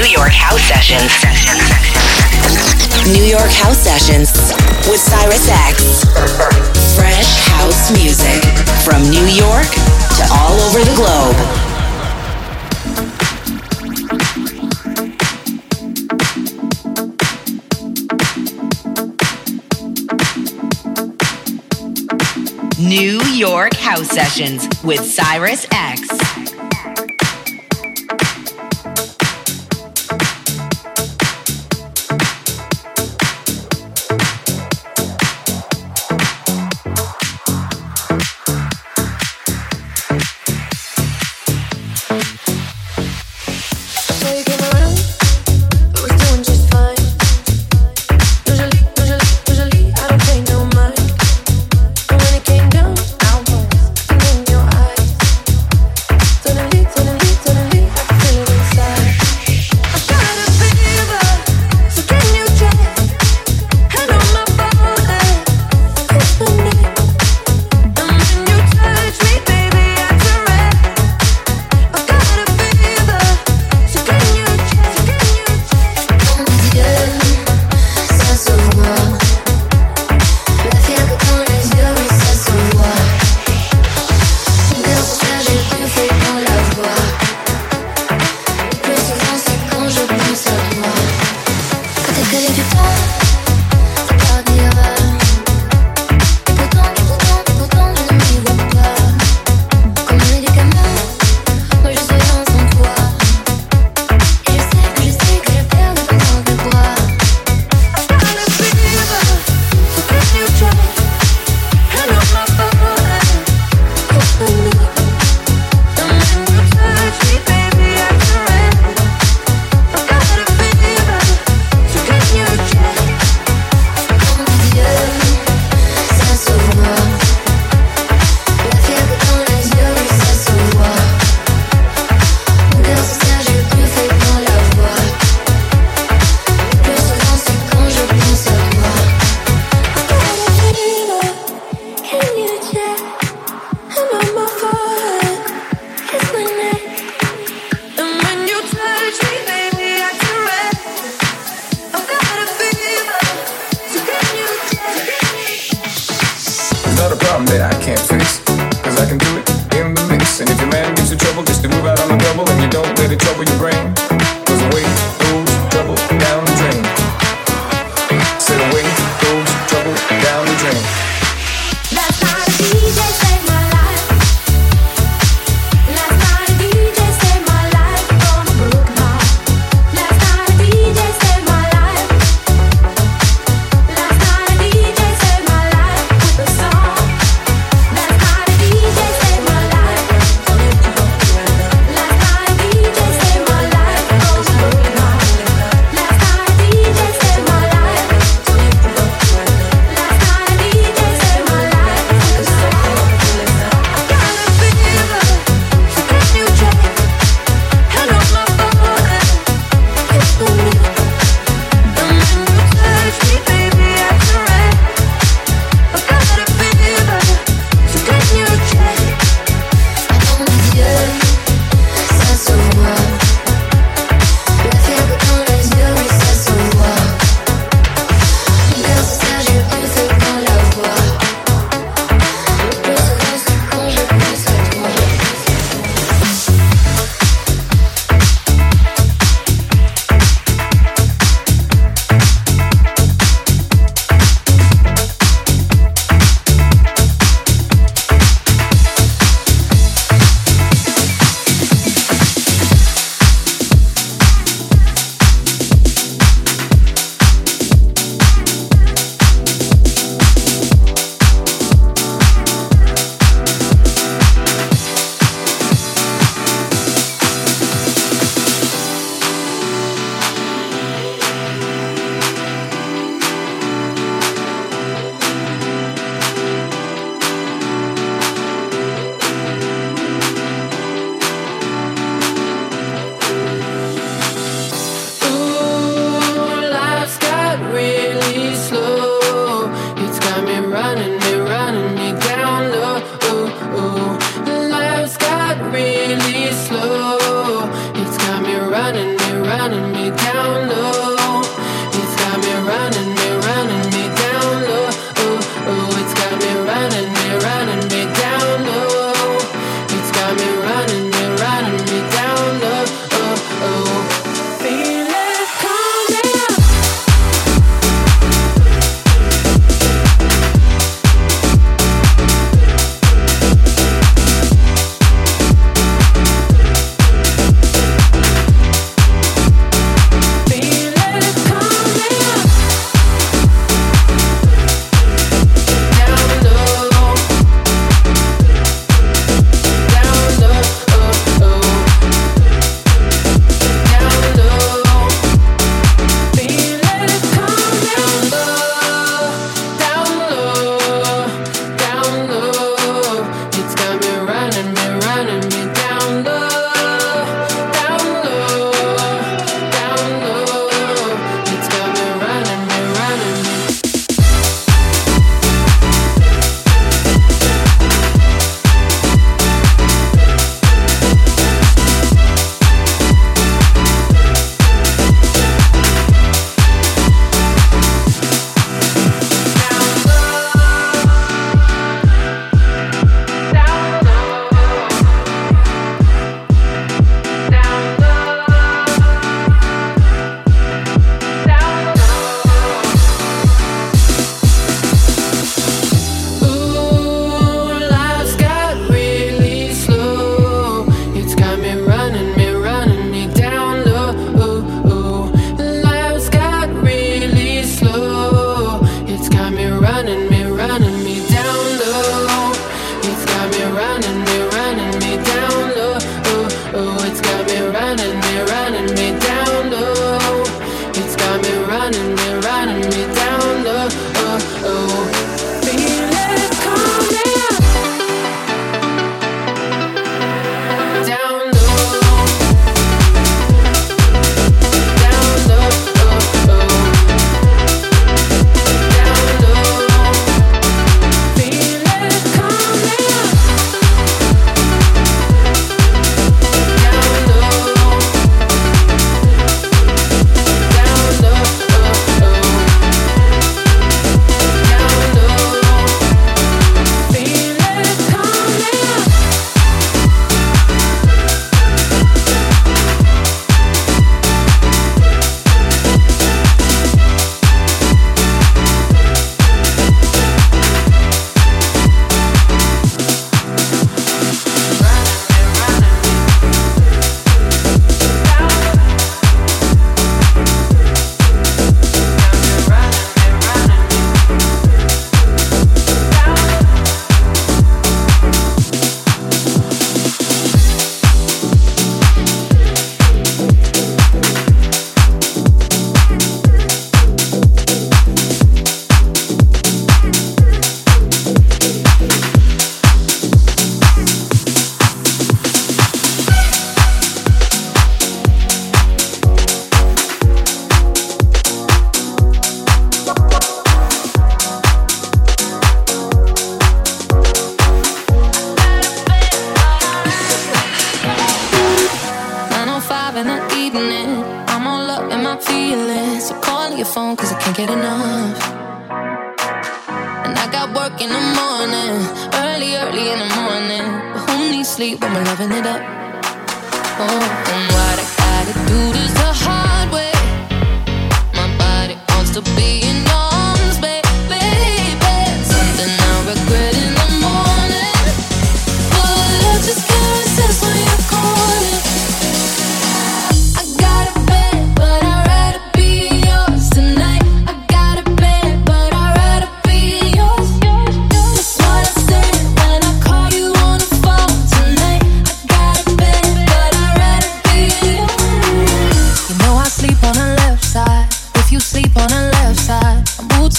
New York House Sessions. New York House Sessions with Cyrus X. Fresh house music from New York to all over the globe. New York House Sessions with Cyrus X.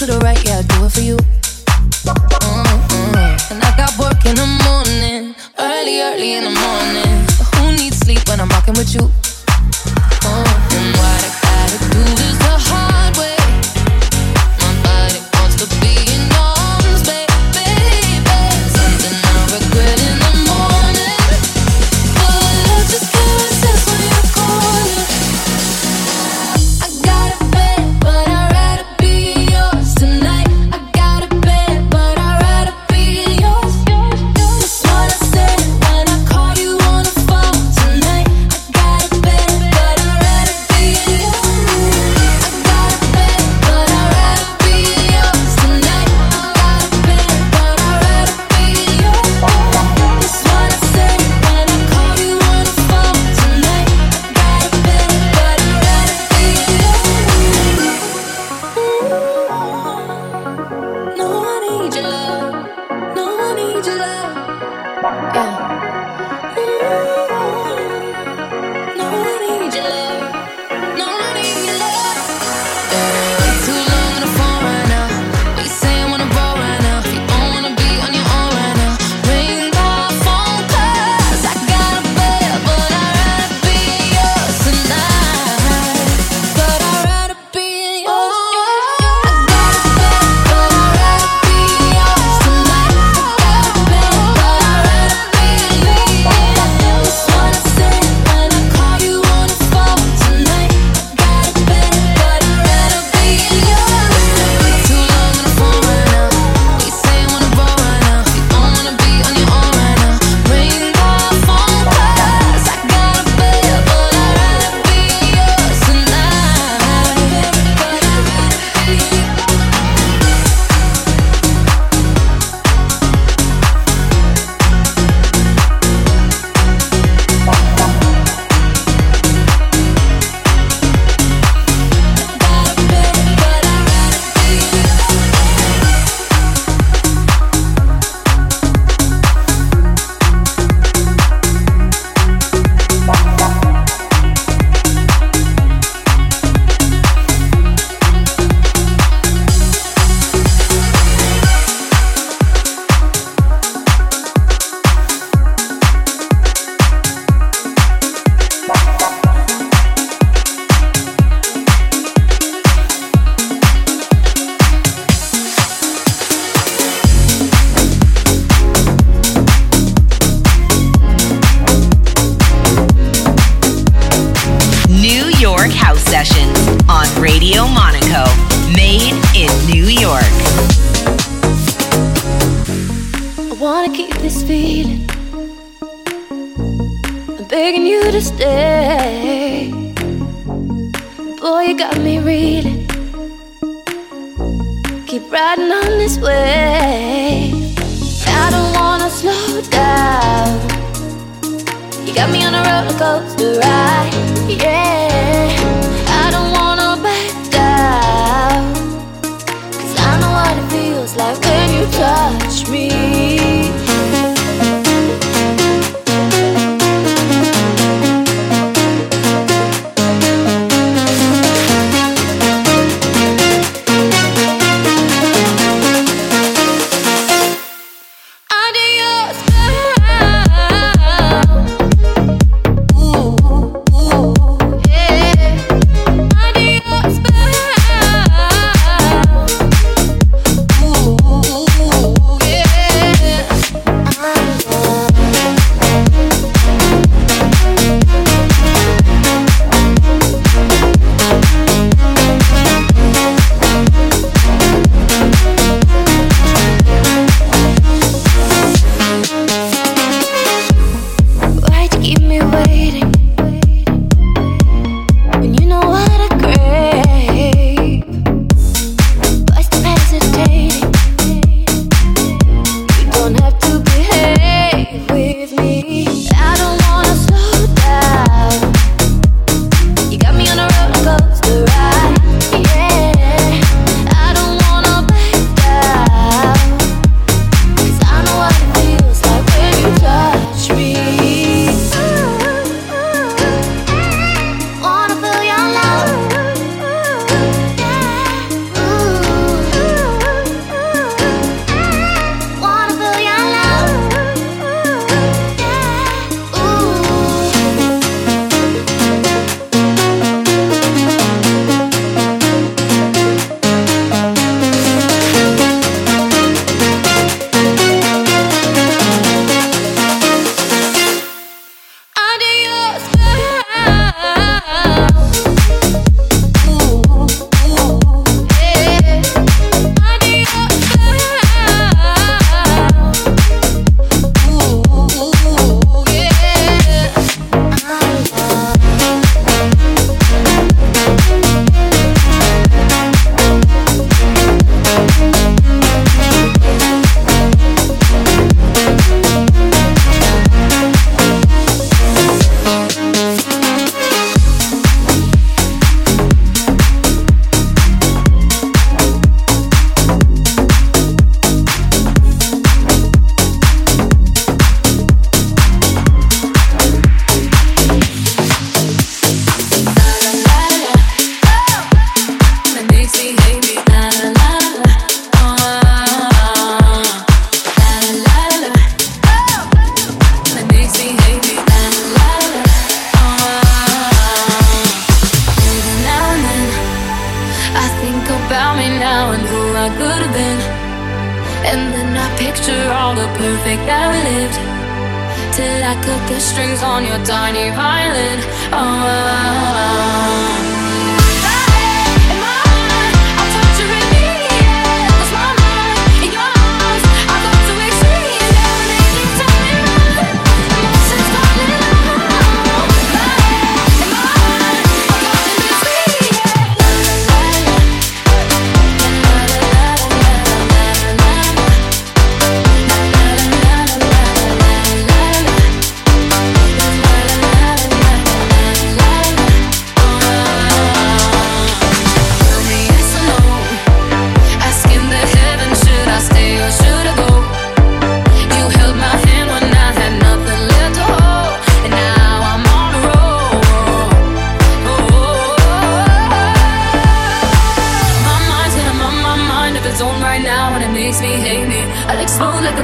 corner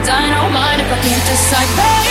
dynamite if I can't decide, baby.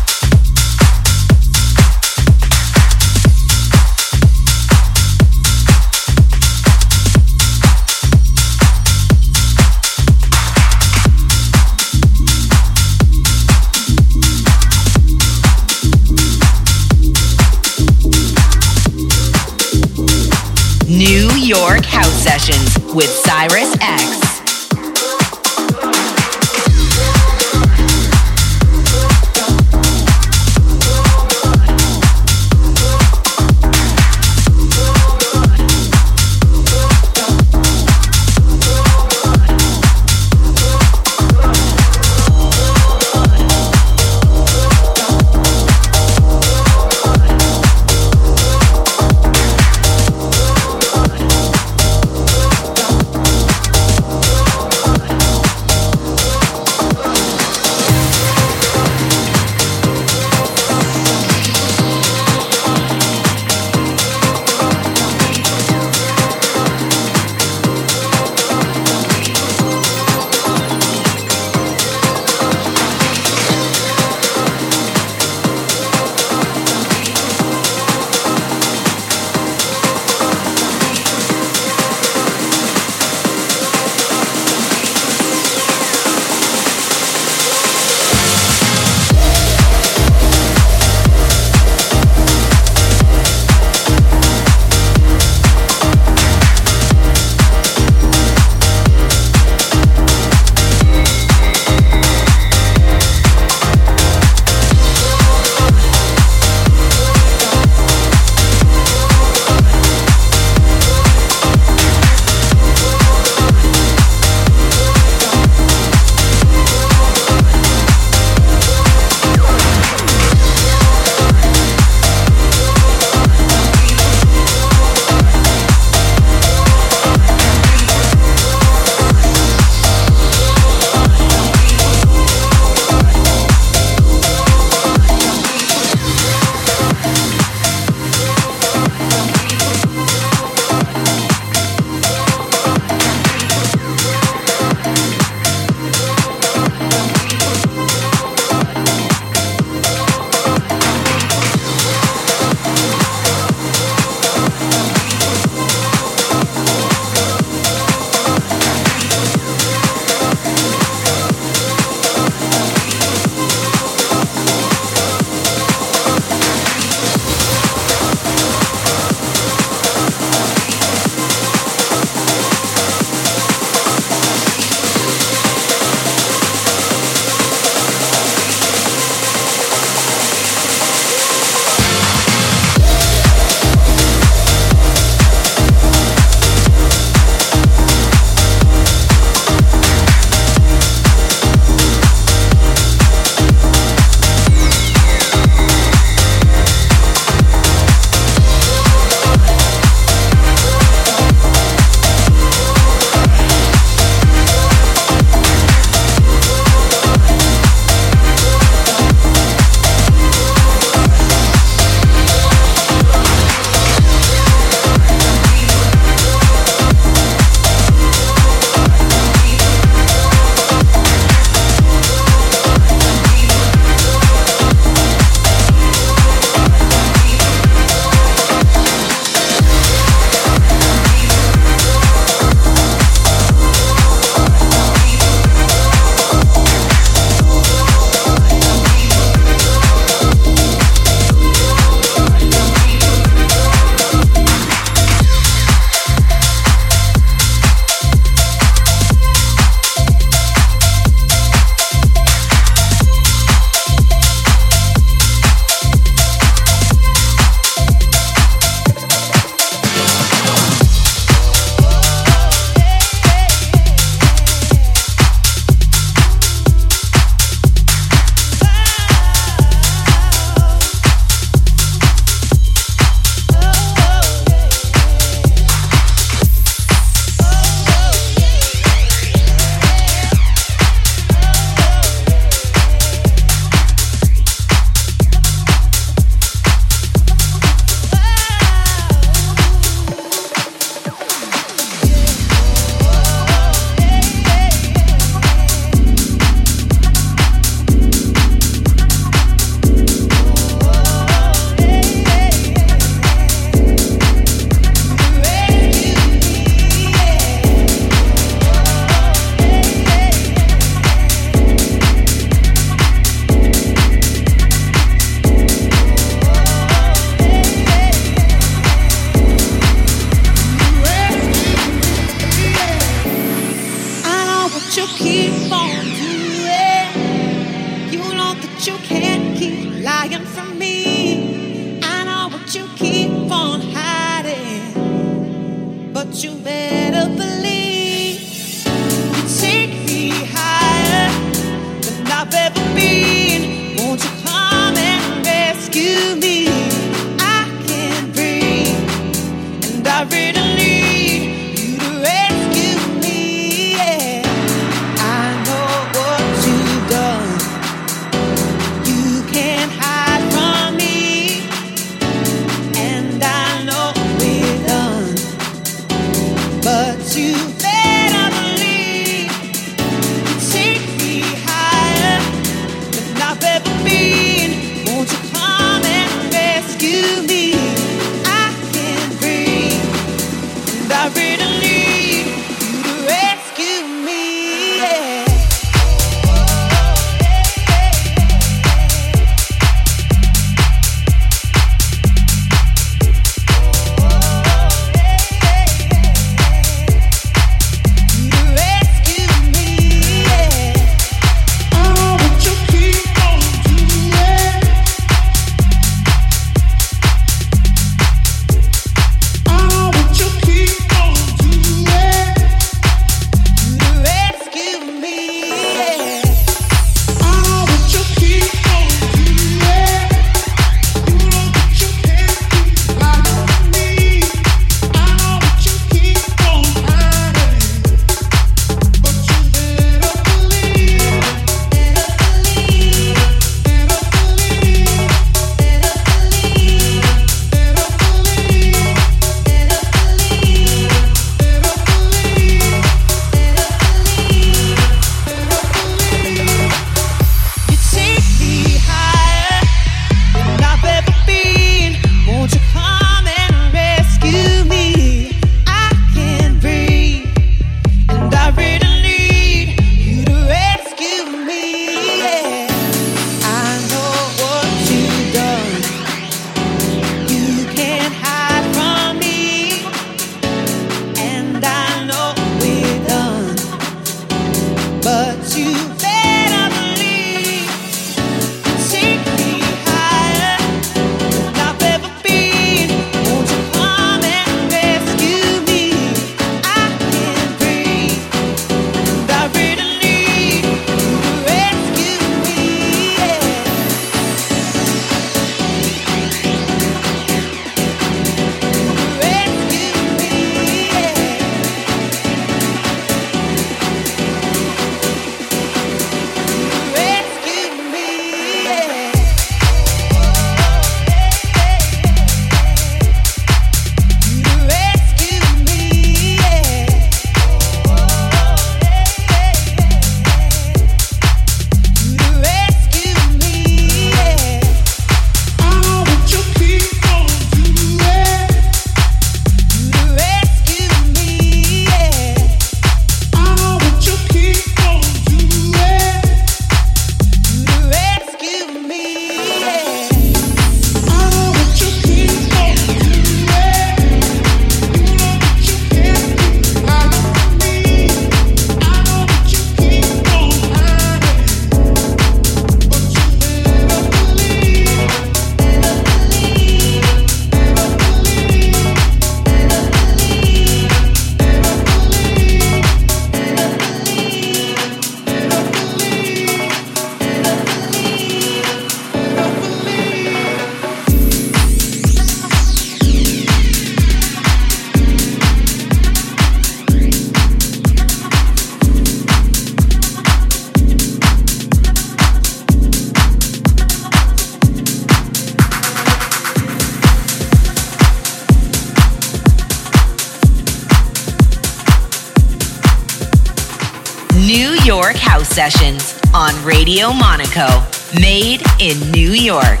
Radio made in New York.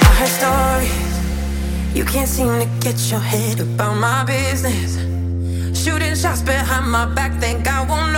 I heard stories. You can't seem to get your head about my business. Shooting shots behind my back, think I won't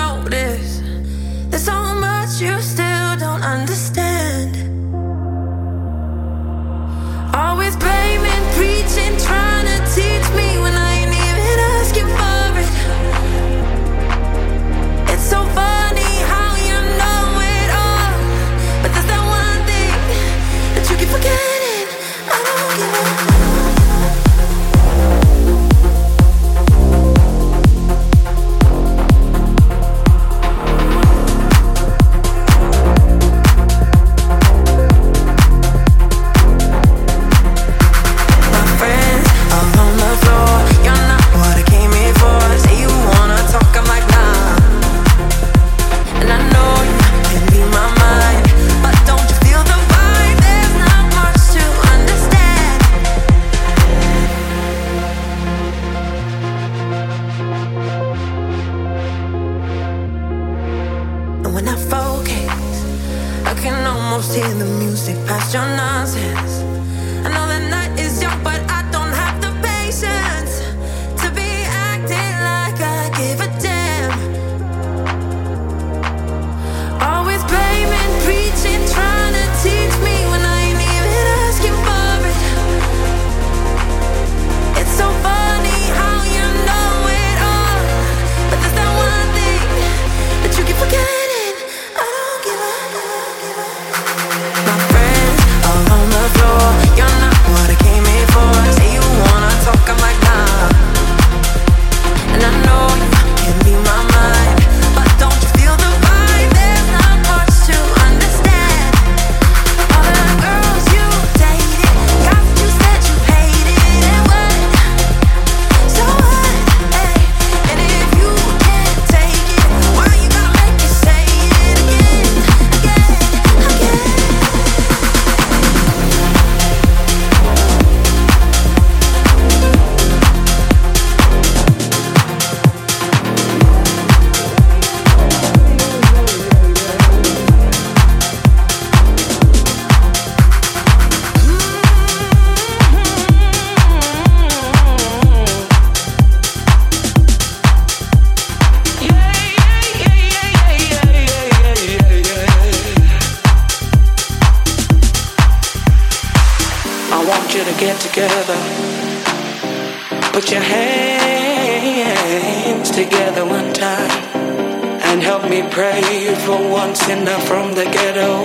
sinner from the ghetto.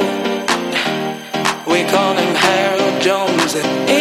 We call him Harold Jones.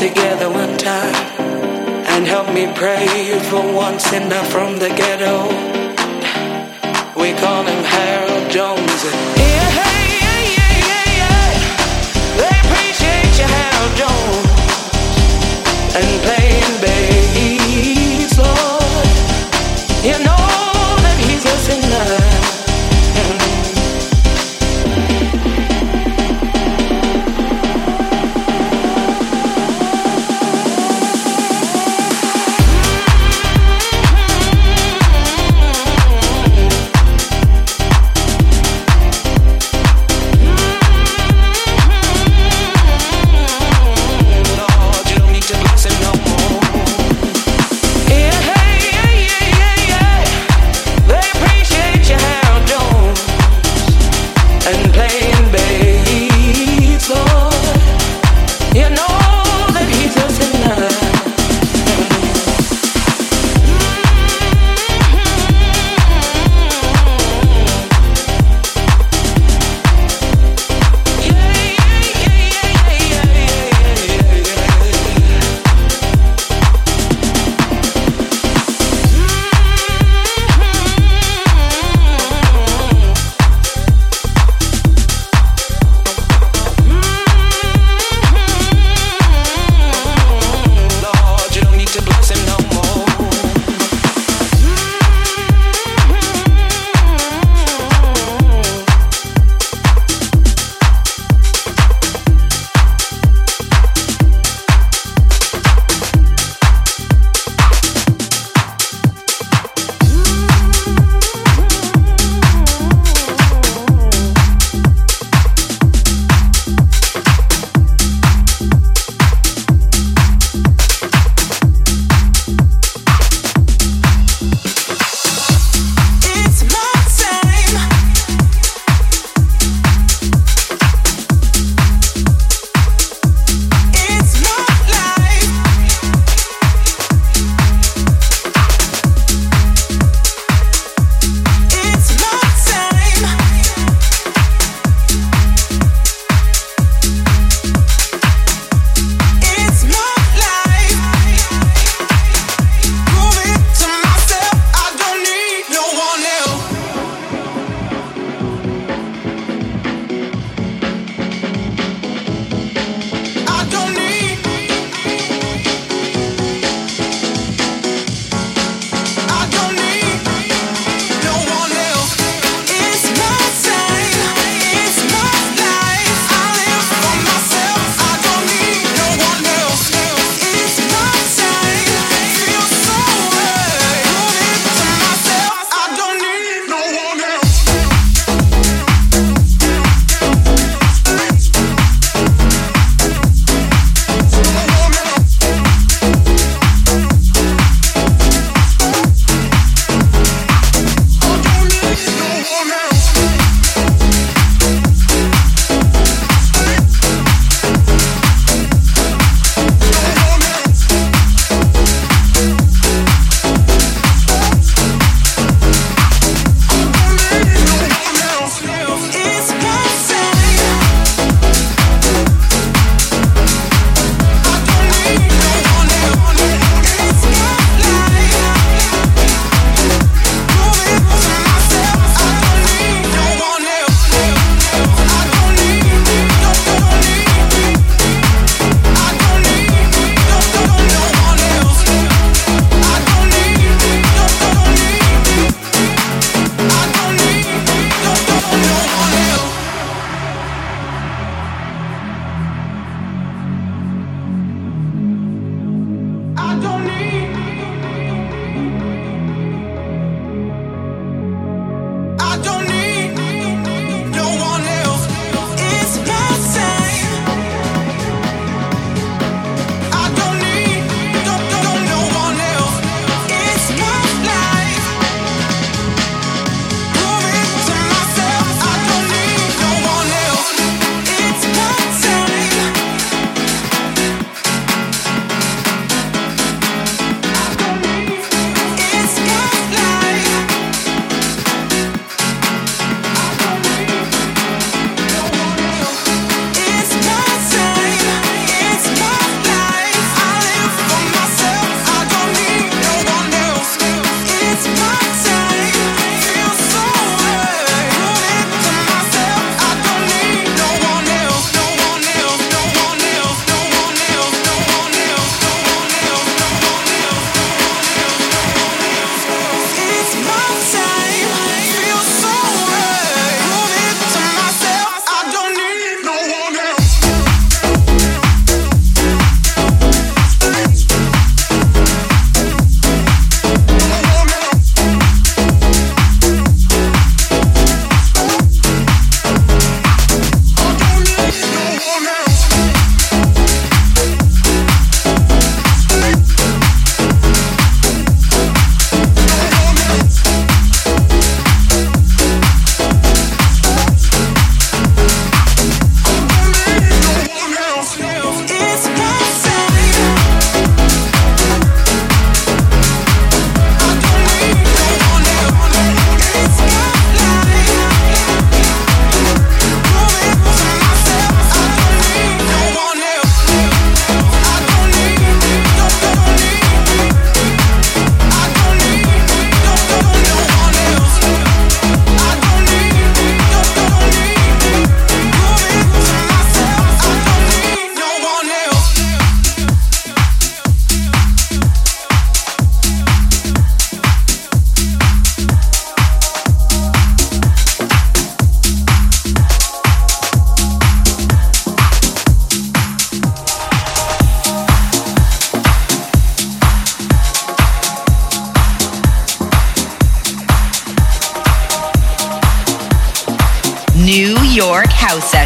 together one time and help me pray for one sinner from the ghetto. We call him Harold Jones. Yeah, hey, yeah, yeah, yeah, yeah. They appreciate you, Harold Jones, and play.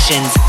Sessions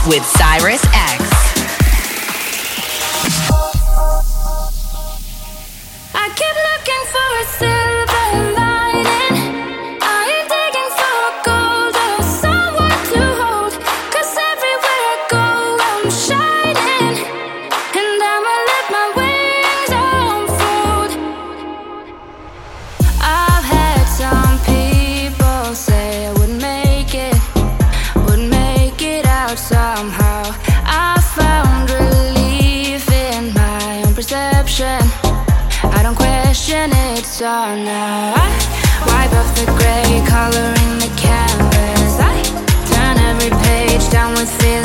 feeling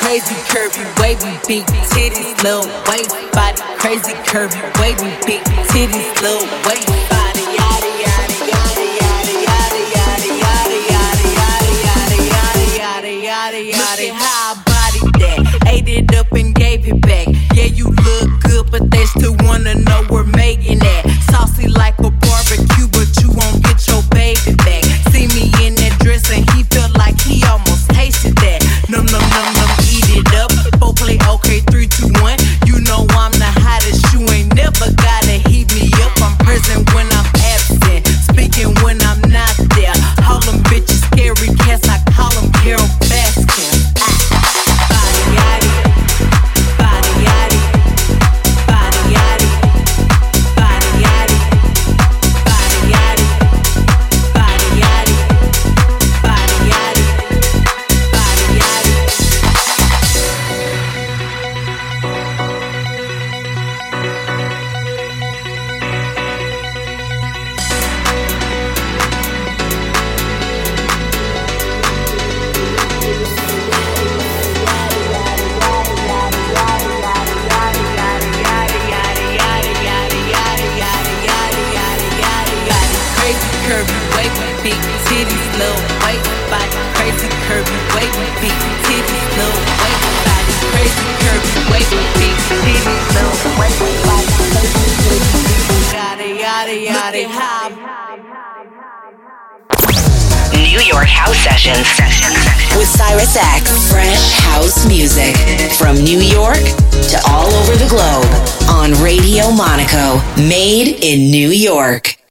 crazy curvy, wavy, big titties, little waist body. Crazy curvy, wavy, big titties, little waist body. Yada yada yada yada yada yada yada yada yada yada yada yada yada. Look at how I bodied that, ate it up and gave it back. Yeah, you look good, but they still wanna know we're making that. Saucy like a barbecue. Made in New York.